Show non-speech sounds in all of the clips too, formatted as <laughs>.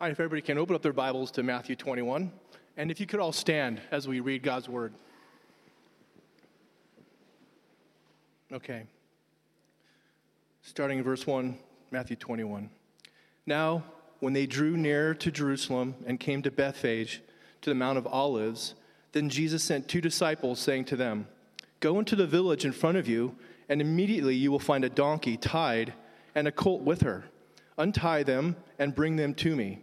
All right, if everybody can open up their Bibles to Matthew 21, and if you could all stand as we read God's word. Okay. Starting in verse 1, Matthew 21. Now, when they drew near to Jerusalem and came to Bethphage, to the Mount of Olives, then Jesus sent two disciples, saying to them, Go into the village in front of you, and immediately you will find a donkey tied and a colt with her. Untie them and bring them to me.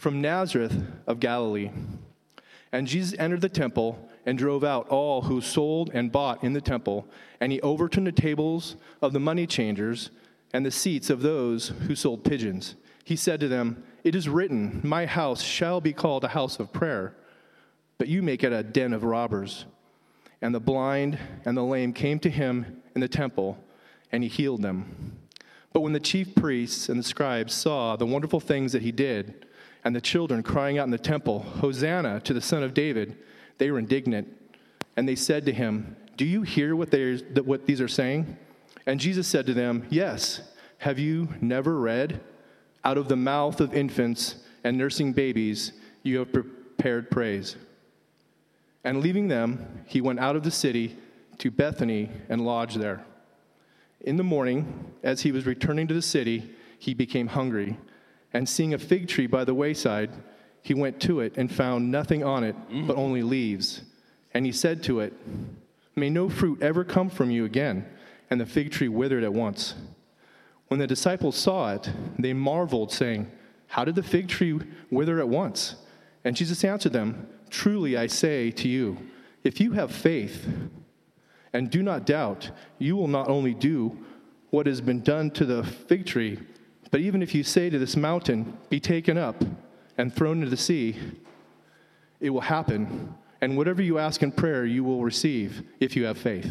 from Nazareth of Galilee. And Jesus entered the temple and drove out all who sold and bought in the temple, and he overturned the tables of the money changers and the seats of those who sold pigeons. He said to them, It is written, My house shall be called a house of prayer, but you make it a den of robbers. And the blind and the lame came to him in the temple, and he healed them. But when the chief priests and the scribes saw the wonderful things that he did, and the children crying out in the temple, Hosanna to the Son of David, they were indignant. And they said to him, Do you hear what, what these are saying? And Jesus said to them, Yes. Have you never read? Out of the mouth of infants and nursing babies, you have prepared praise. And leaving them, he went out of the city to Bethany and lodged there. In the morning, as he was returning to the city, he became hungry. And seeing a fig tree by the wayside, he went to it and found nothing on it mm. but only leaves. And he said to it, May no fruit ever come from you again. And the fig tree withered at once. When the disciples saw it, they marveled, saying, How did the fig tree wither at once? And Jesus answered them, Truly I say to you, if you have faith and do not doubt, you will not only do what has been done to the fig tree, but even if you say to this mountain, Be taken up and thrown into the sea, it will happen. And whatever you ask in prayer, you will receive if you have faith.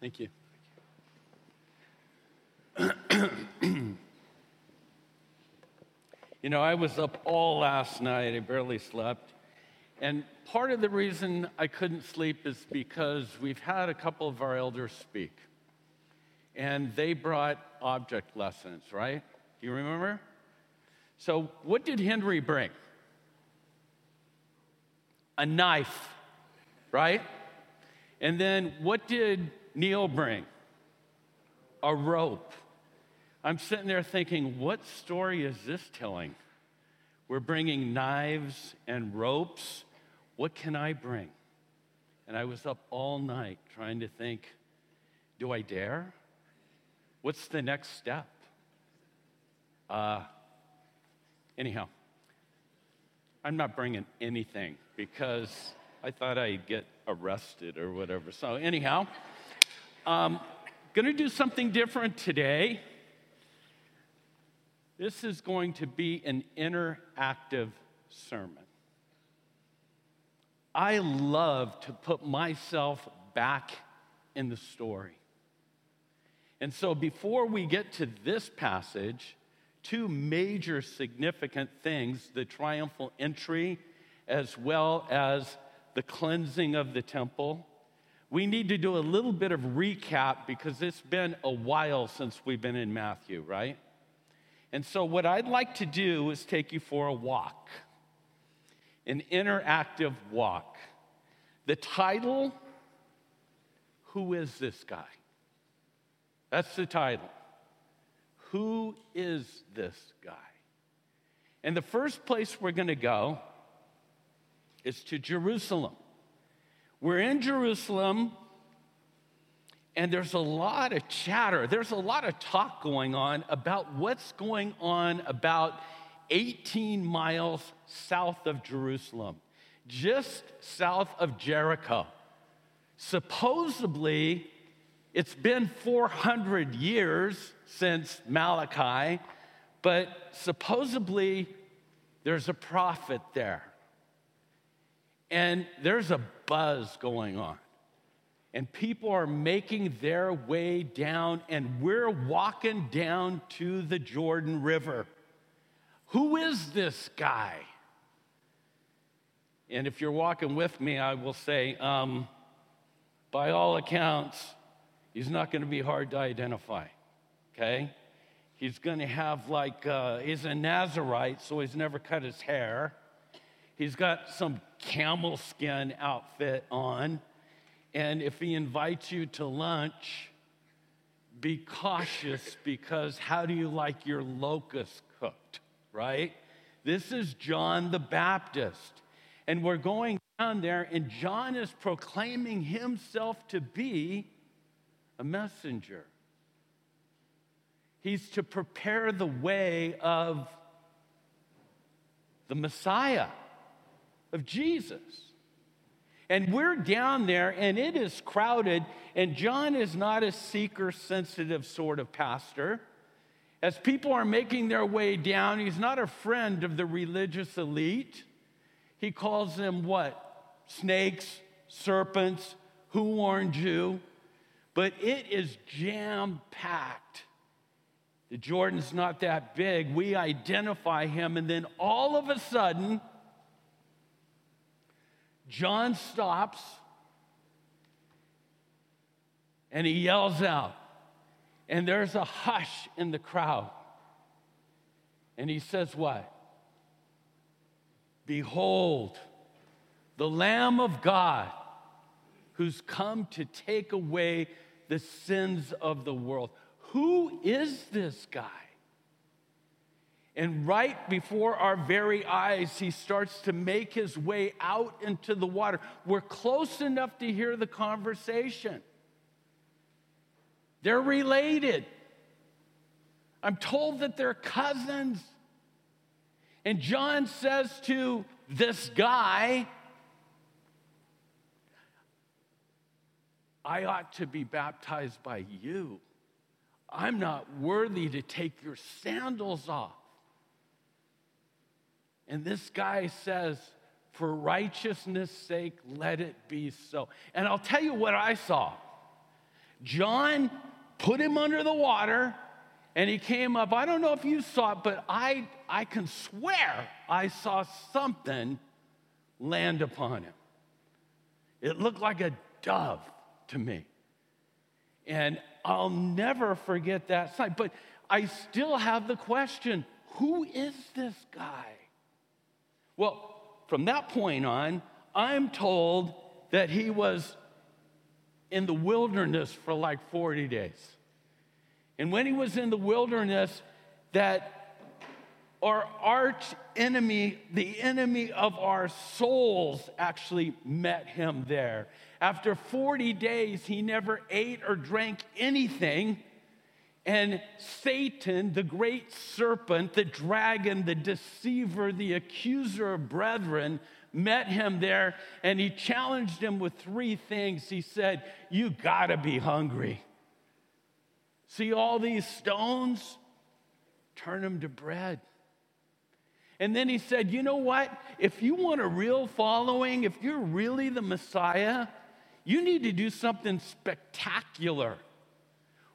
Thank you. <clears throat> you know, I was up all last night. I barely slept. And part of the reason I couldn't sleep is because we've had a couple of our elders speak. And they brought object lessons, right? Do you remember? So, what did Henry bring? A knife, right? And then what did Neil bring? A rope. I'm sitting there thinking, what story is this telling? We're bringing knives and ropes. What can I bring? And I was up all night trying to think do I dare? What's the next step? Uh, anyhow, I'm not bringing anything because I thought I'd get arrested or whatever. So, anyhow, um, going to do something different today. This is going to be an interactive sermon. I love to put myself back in the story. And so, before we get to this passage, two major significant things the triumphal entry, as well as the cleansing of the temple. We need to do a little bit of recap because it's been a while since we've been in Matthew, right? And so, what I'd like to do is take you for a walk, an interactive walk. The title Who is this guy? That's the title. Who is this guy? And the first place we're going to go is to Jerusalem. We're in Jerusalem, and there's a lot of chatter. There's a lot of talk going on about what's going on about 18 miles south of Jerusalem, just south of Jericho. Supposedly, it's been 400 years since Malachi, but supposedly there's a prophet there. And there's a buzz going on. And people are making their way down, and we're walking down to the Jordan River. Who is this guy? And if you're walking with me, I will say, um, by all accounts, he's not going to be hard to identify, okay? He's going to have like, uh, he's a Nazarite, so he's never cut his hair. He's got some camel skin outfit on. And if he invites you to lunch, be cautious because how do you like your locust right? This is John the Baptist. And we're going down there, and John is proclaiming himself to be a messenger. He's to prepare the way of the Messiah of Jesus. And we're down there, and it is crowded, and John is not a seeker sensitive sort of pastor. As people are making their way down, he's not a friend of the religious elite. He calls them what? Snakes, serpents, who warned you? But it is jam packed. The Jordan's not that big. We identify him, and then all of a sudden, John stops and he yells out, and there's a hush in the crowd. And he says, What? Behold, the Lamb of God who's come to take away the sins of the world. Who is this guy? And right before our very eyes, he starts to make his way out into the water. We're close enough to hear the conversation. They're related. I'm told that they're cousins. And John says to this guy, I ought to be baptized by you. I'm not worthy to take your sandals off. And this guy says, For righteousness' sake, let it be so. And I'll tell you what I saw. John put him under the water and he came up. I don't know if you saw it, but I, I can swear I saw something land upon him. It looked like a dove to me. And I'll never forget that sight. But I still have the question who is this guy? Well, from that point on, I'm told that he was in the wilderness for like 40 days. And when he was in the wilderness, that our arch enemy, the enemy of our souls, actually met him there. After 40 days, he never ate or drank anything. And Satan, the great serpent, the dragon, the deceiver, the accuser of brethren, met him there and he challenged him with three things. He said, You gotta be hungry. See all these stones? Turn them to bread. And then he said, You know what? If you want a real following, if you're really the Messiah, you need to do something spectacular.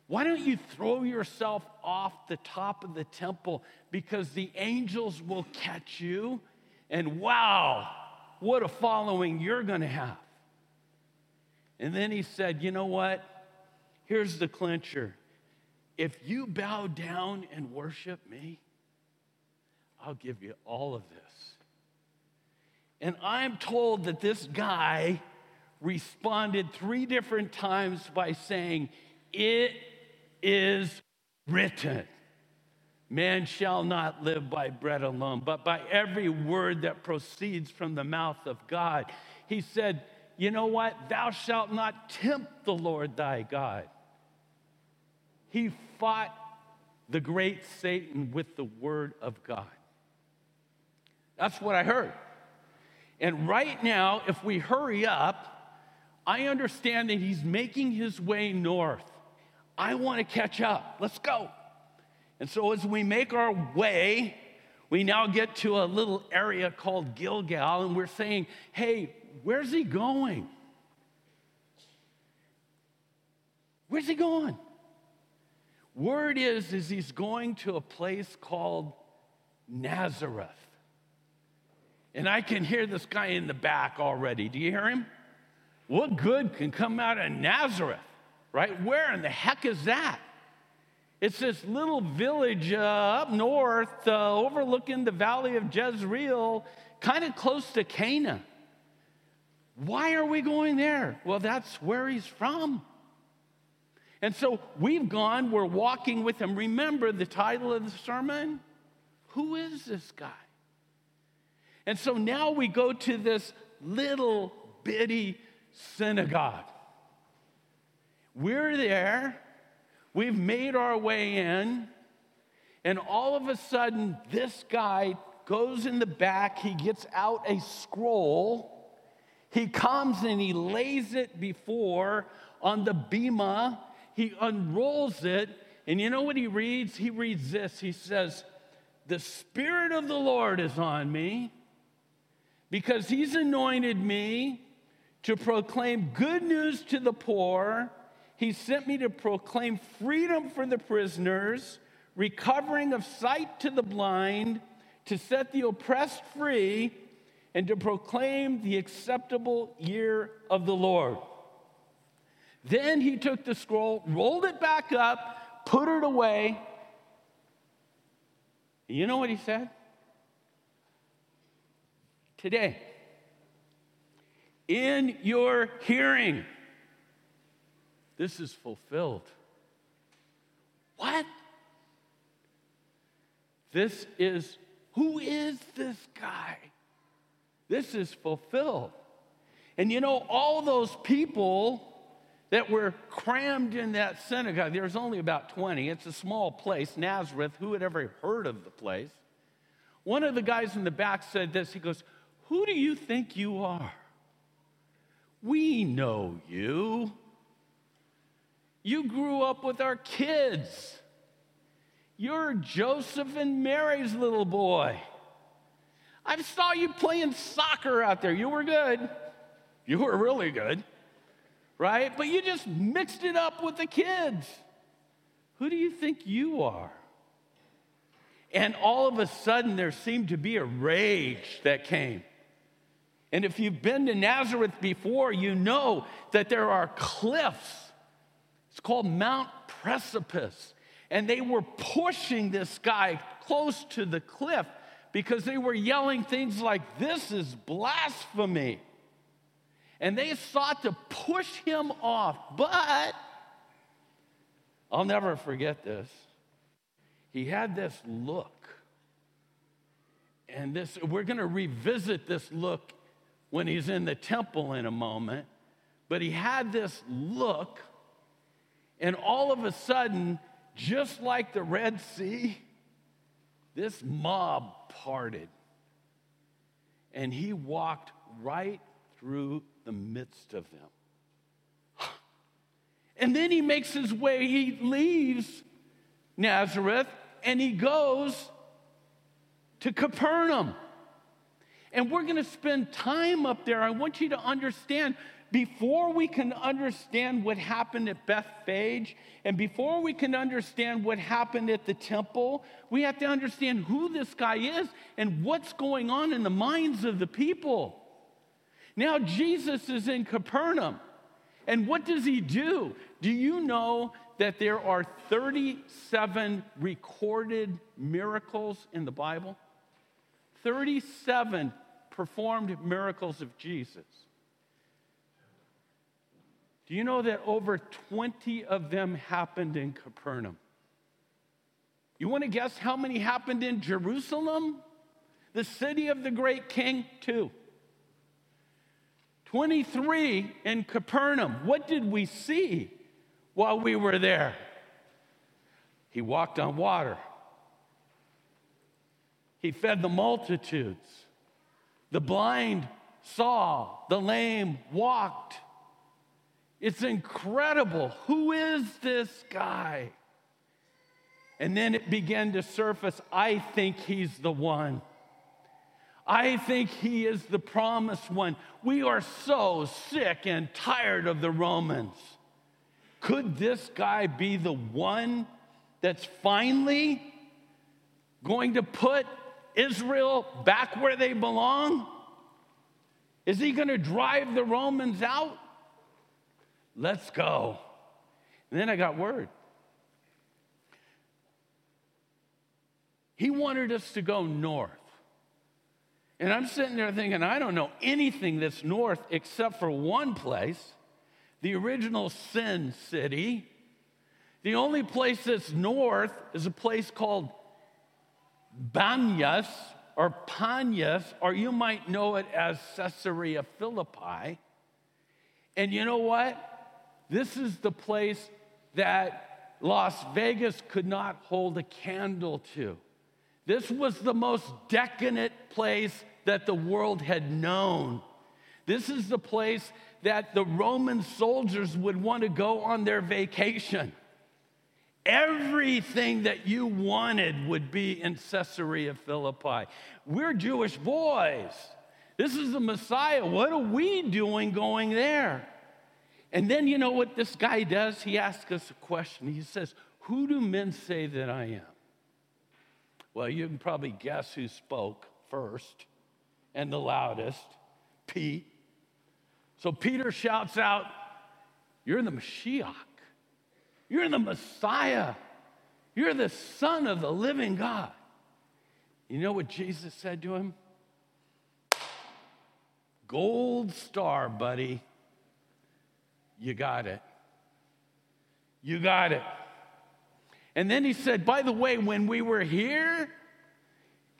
Why don't you throw yourself off the top of the temple because the angels will catch you? And wow, what a following you're going to have. And then he said, You know what? Here's the clincher. If you bow down and worship me, I'll give you all of this. And I'm told that this guy responded three different times by saying, It is written. Man shall not live by bread alone, but by every word that proceeds from the mouth of God. He said, You know what? Thou shalt not tempt the Lord thy God. He fought the great Satan with the word of God. That's what I heard. And right now, if we hurry up, I understand that he's making his way north. I want to catch up. Let's go. And so as we make our way, we now get to a little area called Gilgal, and we're saying, hey, where's he going? Where's he going? Word is, is he's going to a place called Nazareth. And I can hear this guy in the back already. Do you hear him? What good can come out of Nazareth? Right? Where in the heck is that? It's this little village uh, up north uh, overlooking the valley of Jezreel, kind of close to Cana. Why are we going there? Well, that's where he's from. And so we've gone, we're walking with him. Remember the title of the sermon? Who is this guy? And so now we go to this little bitty synagogue. We're there, we've made our way in, and all of a sudden, this guy goes in the back, he gets out a scroll, he comes and he lays it before on the bema he unrolls it, and you know what he reads? He reads this. He says, The Spirit of the Lord is on me because he's anointed me to proclaim good news to the poor. He sent me to proclaim freedom for the prisoners, recovering of sight to the blind, to set the oppressed free, and to proclaim the acceptable year of the Lord. Then he took the scroll, rolled it back up, put it away. You know what he said? Today, in your hearing, this is fulfilled. What? This is, who is this guy? This is fulfilled. And you know, all those people that were crammed in that synagogue. There's only about 20. It's a small place, Nazareth. Who had ever heard of the place? One of the guys in the back said this. He goes, Who do you think you are? We know you. You grew up with our kids. You're Joseph and Mary's little boy. I saw you playing soccer out there. You were good. You were really good right? But you just mixed it up with the kids. Who do you think you are? And all of a sudden, there seemed to be a rage that came. And if you've been to Nazareth before, you know that there are cliffs. It's called Mount Precipice. And they were pushing this guy close to the cliff because they were yelling things like, This is blasphemy and they sought to push him off. But I'll never forget this. He had this look. And this we're going to revisit this look when he's in the temple in a moment. But he had this look and all of a sudden just like the Red Sea, this mob parted. And he walked right through the midst of them. <sighs> And then he makes his way, he leaves Nazareth and he goes to Capernaum. And we're going to spend time up there. I want you to understand before we can understand what happened at Bethphage and before we can understand what happened at the temple, we have to understand who this guy is and what's going on in the minds of the people. Now, Jesus is in Capernaum. And what does he do? Do you know that there are 37 recorded miracles in the Bible? 37 performed miracles of Jesus. Do you know that over 20 of them happened in Capernaum? You want to guess how many happened in Jerusalem? The city of the great king, too. 23 in Capernaum. What did we see while we were there? He walked on water. He fed the multitudes. The blind saw, the lame walked. It's incredible. Who is this guy? And then it began to surface I think he's the one. I think he is the promised one. We are so sick and tired of the Romans. Could this guy be the one that's finally going to put Israel back where they belong? Is he going to drive the Romans out? Let's go. And then I got word. He wanted us to go north. And I'm sitting there thinking, I don't know anything that's north except for one place, the original Sin City. The only place that's north is a place called Banyas or Panyas, or you might know it as Caesarea Philippi. And you know what? This is the place that Las Vegas could not hold a candle to. This was the most decadent place that the world had known. This is the place that the Roman soldiers would want to go on their vacation. Everything that you wanted would be in Caesarea Philippi. We're Jewish boys. This is the Messiah. What are we doing going there? And then you know what this guy does? He asks us a question. He says, Who do men say that I am? Well, you can probably guess who spoke first and the loudest Pete. So Peter shouts out, You're the Mashiach. You're the Messiah. You're the Son of the living God. You know what Jesus said to him? Gold star, buddy. You got it. You got it. And then he said, By the way, when we were here,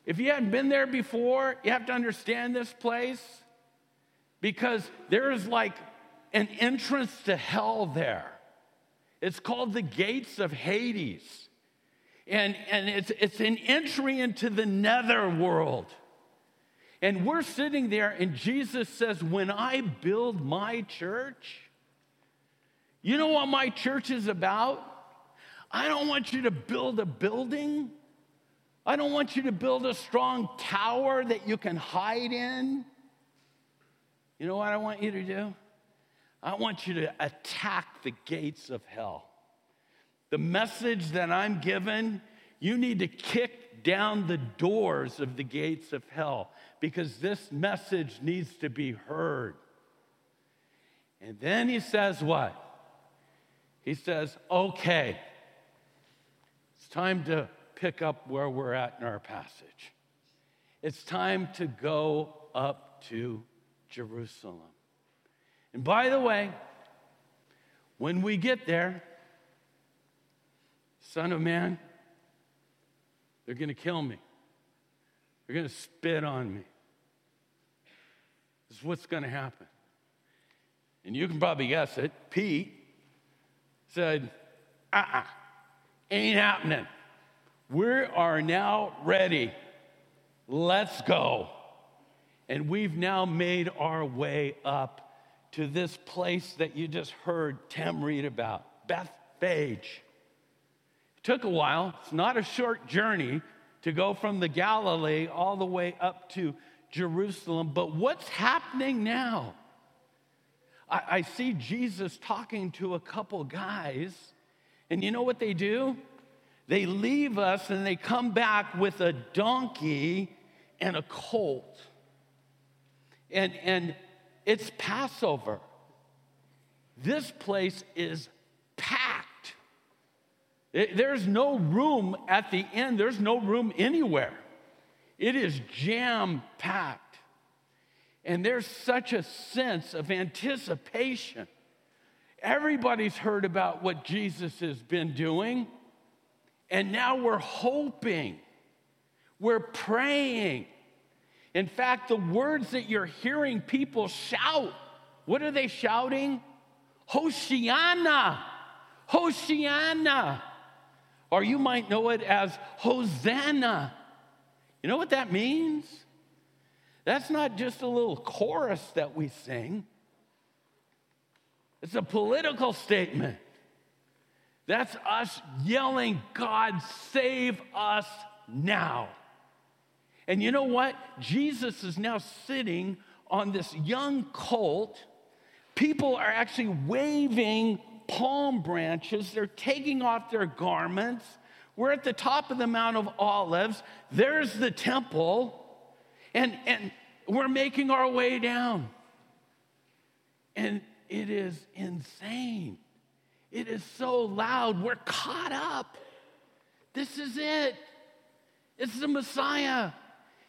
if you hadn't been there before, you have to understand this place because there is like an entrance to hell there. It's called the gates of Hades. And, and it's, it's an entry into the nether world. And we're sitting there, and Jesus says, When I build my church, you know what my church is about? I don't want you to build a building. I don't want you to build a strong tower that you can hide in. You know what I want you to do? I want you to attack the gates of hell. The message that I'm given, you need to kick down the doors of the gates of hell because this message needs to be heard. And then he says, What? He says, Okay, it's time to pick up where we're at in our passage. It's time to go up to Jerusalem. And by the way, when we get there, Son of Man, they're going to kill me. They're going to spit on me. This is what's going to happen. And you can probably guess it. Pete said, uh uh-uh, uh, ain't happening. We are now ready. Let's go. And we've now made our way up to this place that you just heard Tim read about, Bethphage. It took a while. It's not a short journey to go from the Galilee all the way up to Jerusalem. But what's happening now? I, I see Jesus talking to a couple guys, and you know what they do? They leave us and they come back with a donkey and a colt. And, and it's Passover. This place is packed. It, there's no room at the end, there's no room anywhere. It is jam packed. And there's such a sense of anticipation. Everybody's heard about what Jesus has been doing. And now we're hoping, we're praying. In fact, the words that you're hearing people shout, what are they shouting? Hoshiana, Hoshiana. Or you might know it as Hosanna. You know what that means? That's not just a little chorus that we sing, it's a political statement. That's us yelling, God, save us now. And you know what? Jesus is now sitting on this young colt. People are actually waving palm branches, they're taking off their garments. We're at the top of the Mount of Olives. There's the temple. And, and we're making our way down. And it is insane. It is so loud. We're caught up. This is it. It's the Messiah.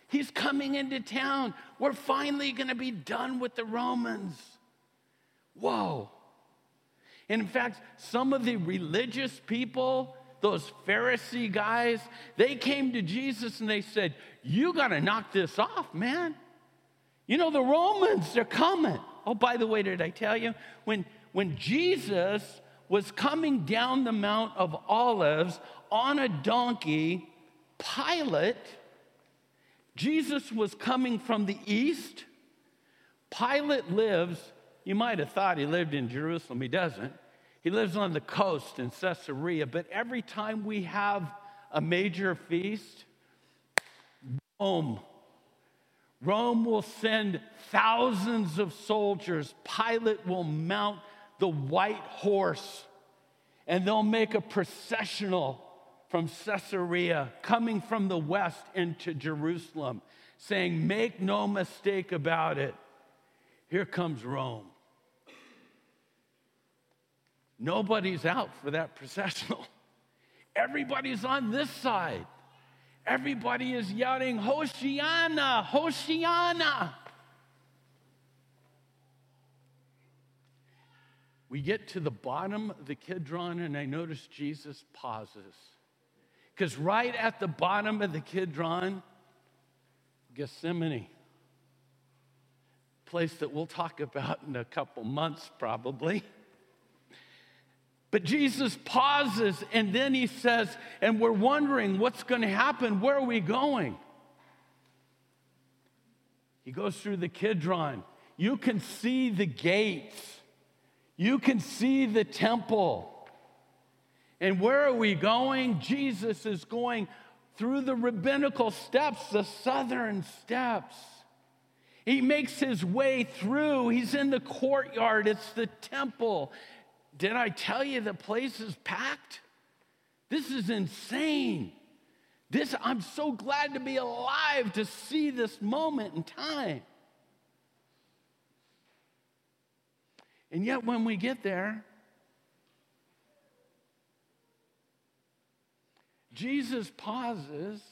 He's coming into town. We're finally going to be done with the Romans. Whoa. And in fact, some of the religious people, those Pharisee guys, they came to Jesus and they said, You got to knock this off, man. You know, the Romans, they're coming. Oh, by the way, did I tell you? When, when Jesus was coming down the Mount of Olives on a donkey, Pilate, Jesus was coming from the east. Pilate lives, you might have thought he lived in Jerusalem, he doesn't. He lives on the coast in Caesarea, but every time we have a major feast, Rome, Rome will send thousands of soldiers. Pilate will mount the white horse, and they'll make a processional from Caesarea, coming from the west into Jerusalem, saying, Make no mistake about it, here comes Rome. Nobody's out for that processional. <laughs> Everybody's on this side. Everybody is yelling, Hoshiana, Hoshiana. We get to the bottom of the Kidron, and I notice Jesus pauses. Because right at the bottom of the Kidron, Gethsemane, place that we'll talk about in a couple months probably. But Jesus pauses and then he says, and we're wondering what's going to happen. Where are we going? He goes through the Kidron. You can see the gates. You can see the temple. And where are we going? Jesus is going through the rabbinical steps, the southern steps. He makes his way through. He's in the courtyard, it's the temple. Did I tell you the place is packed? This is insane. This, I'm so glad to be alive to see this moment in time. And yet, when we get there, Jesus pauses.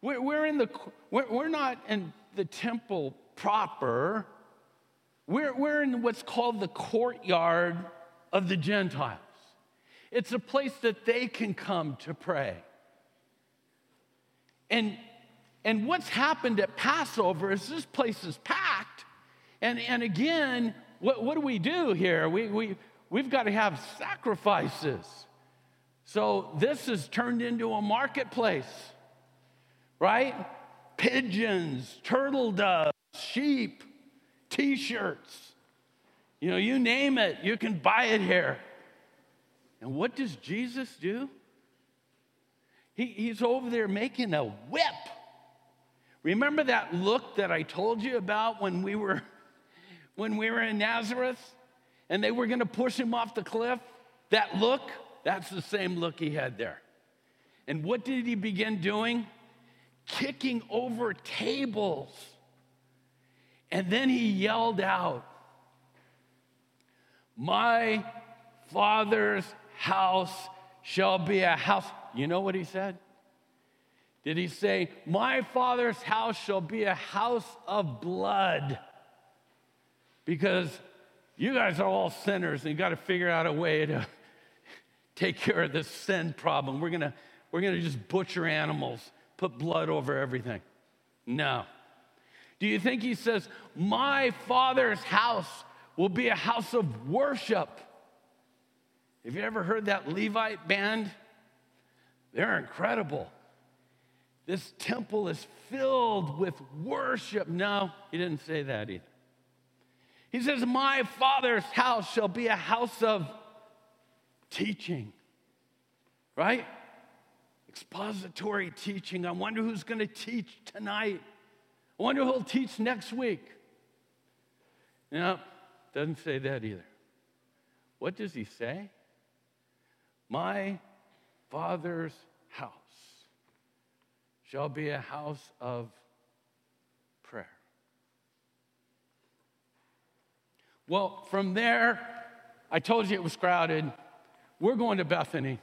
We're, we're in the, we're, we're not in the temple proper. We're, we're in what's called the courtyard of the Gentiles. It's a place that they can come to pray. And, and what's happened at Passover is this place is packed. And, and again, what, what do we do here? We, we, we've got to have sacrifices. So this has turned into a marketplace, right? Pigeons, turtle doves, sheep, t shirts. You know, you name it, you can buy it here. And what does Jesus do? He, he's over there making a whip. Remember that look that I told you about when we were <laughs> when we were in Nazareth and they were going to push him off the cliff? That look, that's the same look he had there. And what did he begin doing? Kicking over tables. And then he yelled out, My father's house shall be a house. You know what he said? Did he say, My father's house shall be a house of blood? because you guys are all sinners and you got to figure out a way to, <laughs> take care of this sin problem. We're gonna, we're gonna just butcher animals, put blood over everything. No. Do you think he says, My father's house will be a house of worship? Have you ever heard that Levite band? They're incredible. This temple is filled with worship. No, he didn't say that either. He says, My father's house shall be a house of teaching, right? Expository teaching. I wonder who's going to teach tonight. I wonder who'll teach next week. No, doesn't say that either. What does he say? My father's house shall be a house of prayer. Well, from there, I told you it was crowded. We're going to Bethany.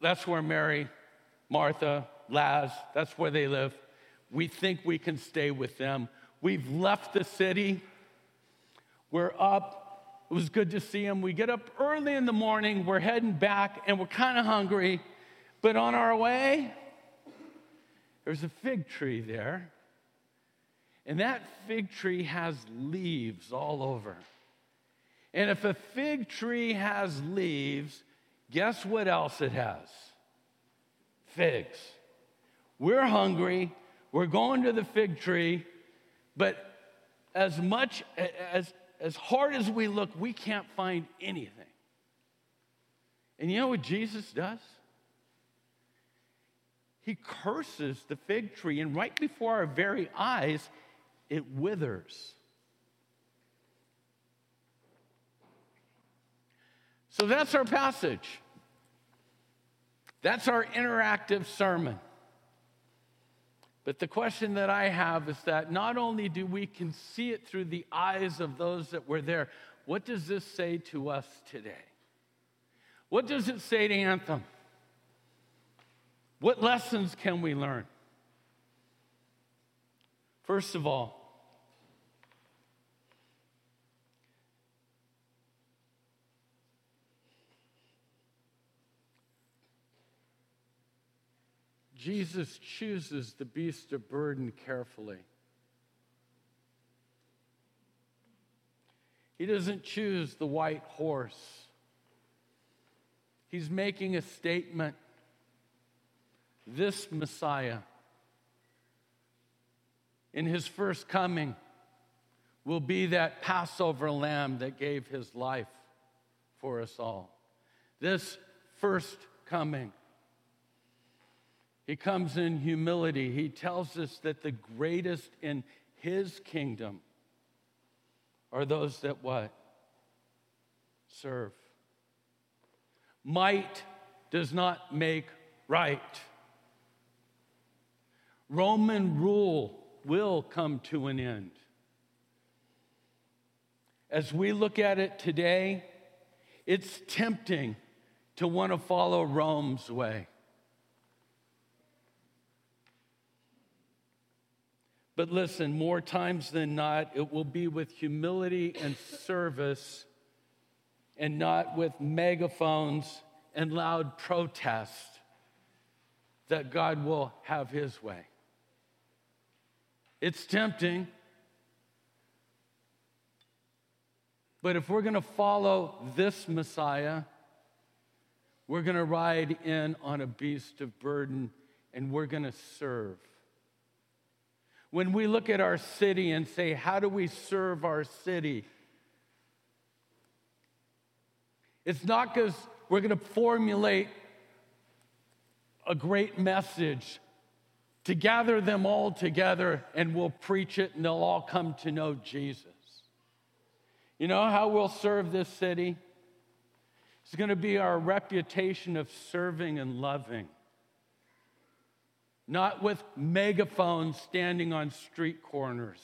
That's where Mary, Martha, Laz, that's where they live. We think we can stay with them. We've left the city. We're up. It was good to see him. We get up early in the morning. We're heading back and we're kind of hungry. But on our way, there's a fig tree there. And that fig tree has leaves all over. And if a fig tree has leaves, guess what else it has? Figs. We're hungry. We're going to the fig tree. But as much as, as hard as we look, we can't find anything. And you know what Jesus does? He curses the fig tree, and right before our very eyes, it withers. So that's our passage. That's our interactive sermon. But the question that I have is that not only do we can see it through the eyes of those that were there, what does this say to us today? What does it say to Anthem? What lessons can we learn? First of all, Jesus chooses the beast of burden carefully. He doesn't choose the white horse. He's making a statement this Messiah, in his first coming, will be that Passover lamb that gave his life for us all. This first coming. He comes in humility. He tells us that the greatest in his kingdom are those that what? Serve. Might does not make right. Roman rule will come to an end. As we look at it today, it's tempting to want to follow Rome's way. But listen, more times than not, it will be with humility and service and not with megaphones and loud protest that God will have his way. It's tempting. But if we're going to follow this Messiah, we're going to ride in on a beast of burden and we're going to serve. When we look at our city and say, How do we serve our city? It's not because we're going to formulate a great message to gather them all together and we'll preach it and they'll all come to know Jesus. You know how we'll serve this city? It's going to be our reputation of serving and loving. Not with megaphones standing on street corners,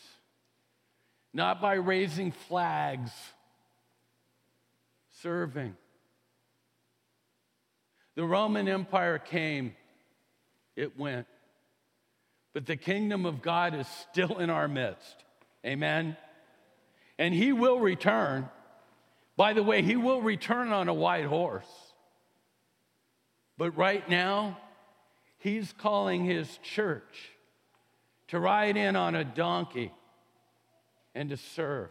not by raising flags, serving. The Roman Empire came, it went. But the kingdom of God is still in our midst. Amen. And he will return. By the way, he will return on a white horse. But right now, he's calling his church to ride in on a donkey and to serve.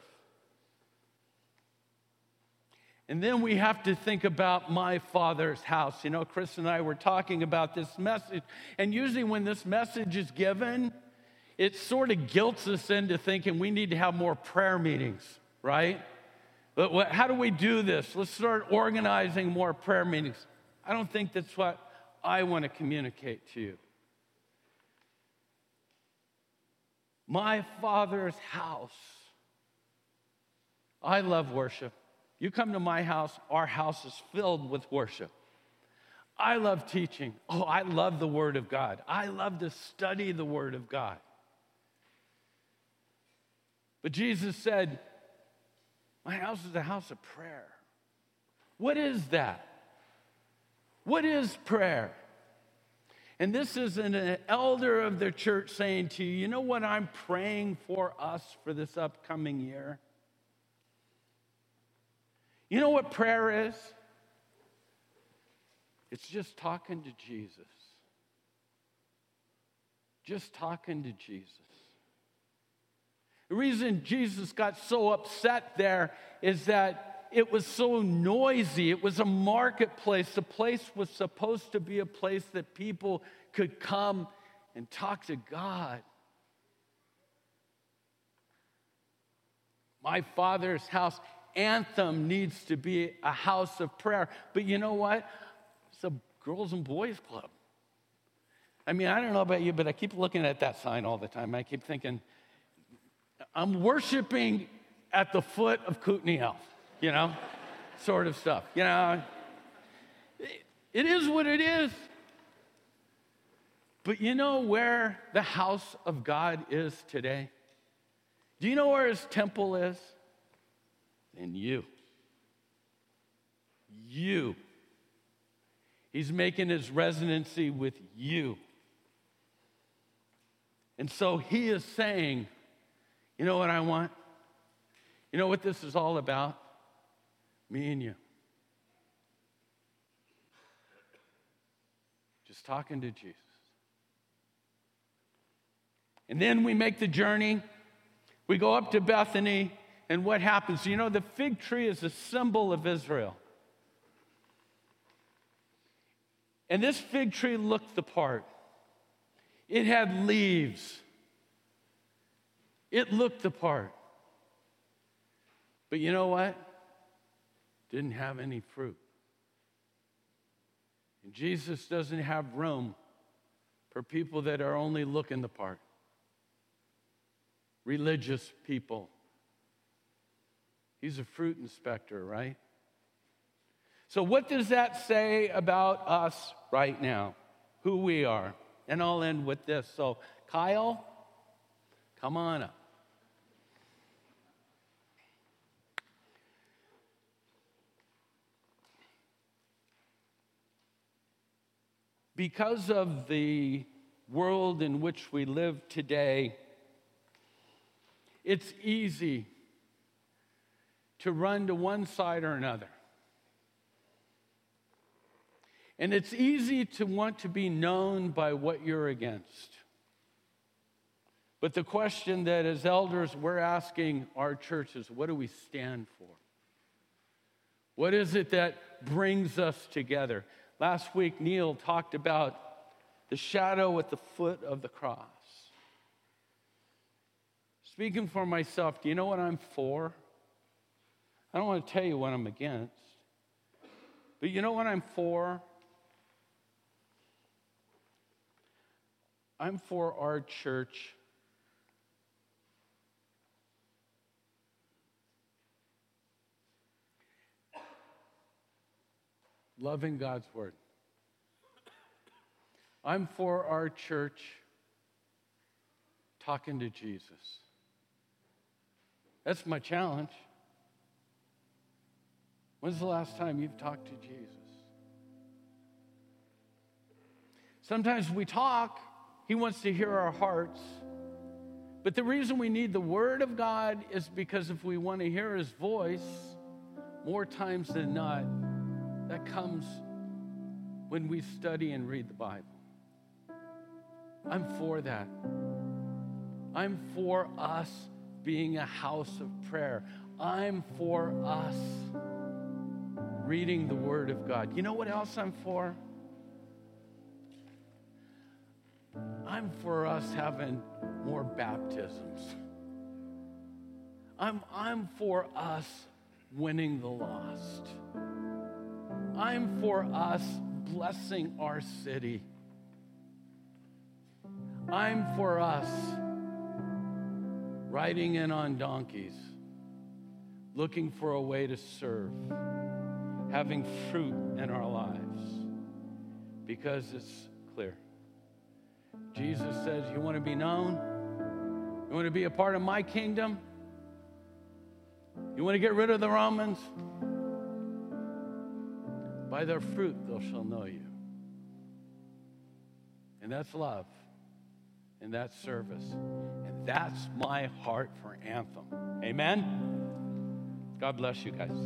And then we have to think about my father's house. You know, Chris and I were talking about this message, and usually when this message is given, it sort of guilts us into thinking we need to have more prayer meetings, right? But what, how do we do this? Let's start organizing more prayer meetings. I don't think that's what I want to communicate to you. My Father's house. I love worship. You come to my house, our house is filled with worship. I love teaching. Oh, I love the Word of God. I love to study the Word of God. But Jesus said, My house is a house of prayer. What is that? What is prayer? And this is an elder of the church saying to you, you know what I'm praying for us for this upcoming year? You know what prayer is? It's just talking to Jesus. Just talking to Jesus. The reason Jesus got so upset there is that it was so noisy. It was a marketplace. The place was supposed to be a place that people could come and talk to God. My father's house anthem needs to be a house of prayer. But you know what? It's a girls and boys club. I mean, I don't know about you, but I keep looking at that sign all the time. I keep thinking, I'm worshiping at the foot of Kootenai Health, you know, sort of stuff. You know, it is what it is. But you know where the house of God is today? Do you know where his temple is? In you. You. He's making his residency with you. And so he is saying, you know what I want? You know what this is all about? Me and you. Just talking to Jesus. And then we make the journey. We go up to Bethany, and what happens? You know, the fig tree is a symbol of Israel. And this fig tree looked the part. It had leaves. It looked the part. But you know what? Didn't have any fruit. And Jesus doesn't have room for people that are only looking the part. Religious people. He's a fruit inspector, right? So, what does that say about us right now? Who we are? And I'll end with this. So, Kyle, come on up. Because of the world in which we live today, it's easy to run to one side or another. And it's easy to want to be known by what you're against. But the question that, as elders, we're asking our churches what do we stand for? What is it that brings us together? Last week, Neil talked about the shadow at the foot of the cross. Speaking for myself, do you know what I'm for? I don't want to tell you what I'm against. But you know what I'm for? I'm for our church loving God's word. I'm for our church talking to Jesus. That's my challenge. When's the last time you've talked to Jesus? Sometimes we talk, He wants to hear our hearts. But the reason we need the Word of God is because if we want to hear His voice, more times than not, that comes when we study and read the Bible. I'm for that. I'm for us being a house of prayer. I'm for us reading the Word of God. You know what else I'm for? I'm for us having more baptisms. I'm, I'm for us winning the lost. I'm for us blessing our city. I'm for us riding in on donkeys, looking for a way to serve, having fruit in our lives, because it's clear. Jesus says, You want to be known? You want to be a part of my kingdom? You want to get rid of the Romans? By their fruit they shall know you. And that's love. And that's service. And that's my heart for Anthem. Amen? God bless you guys.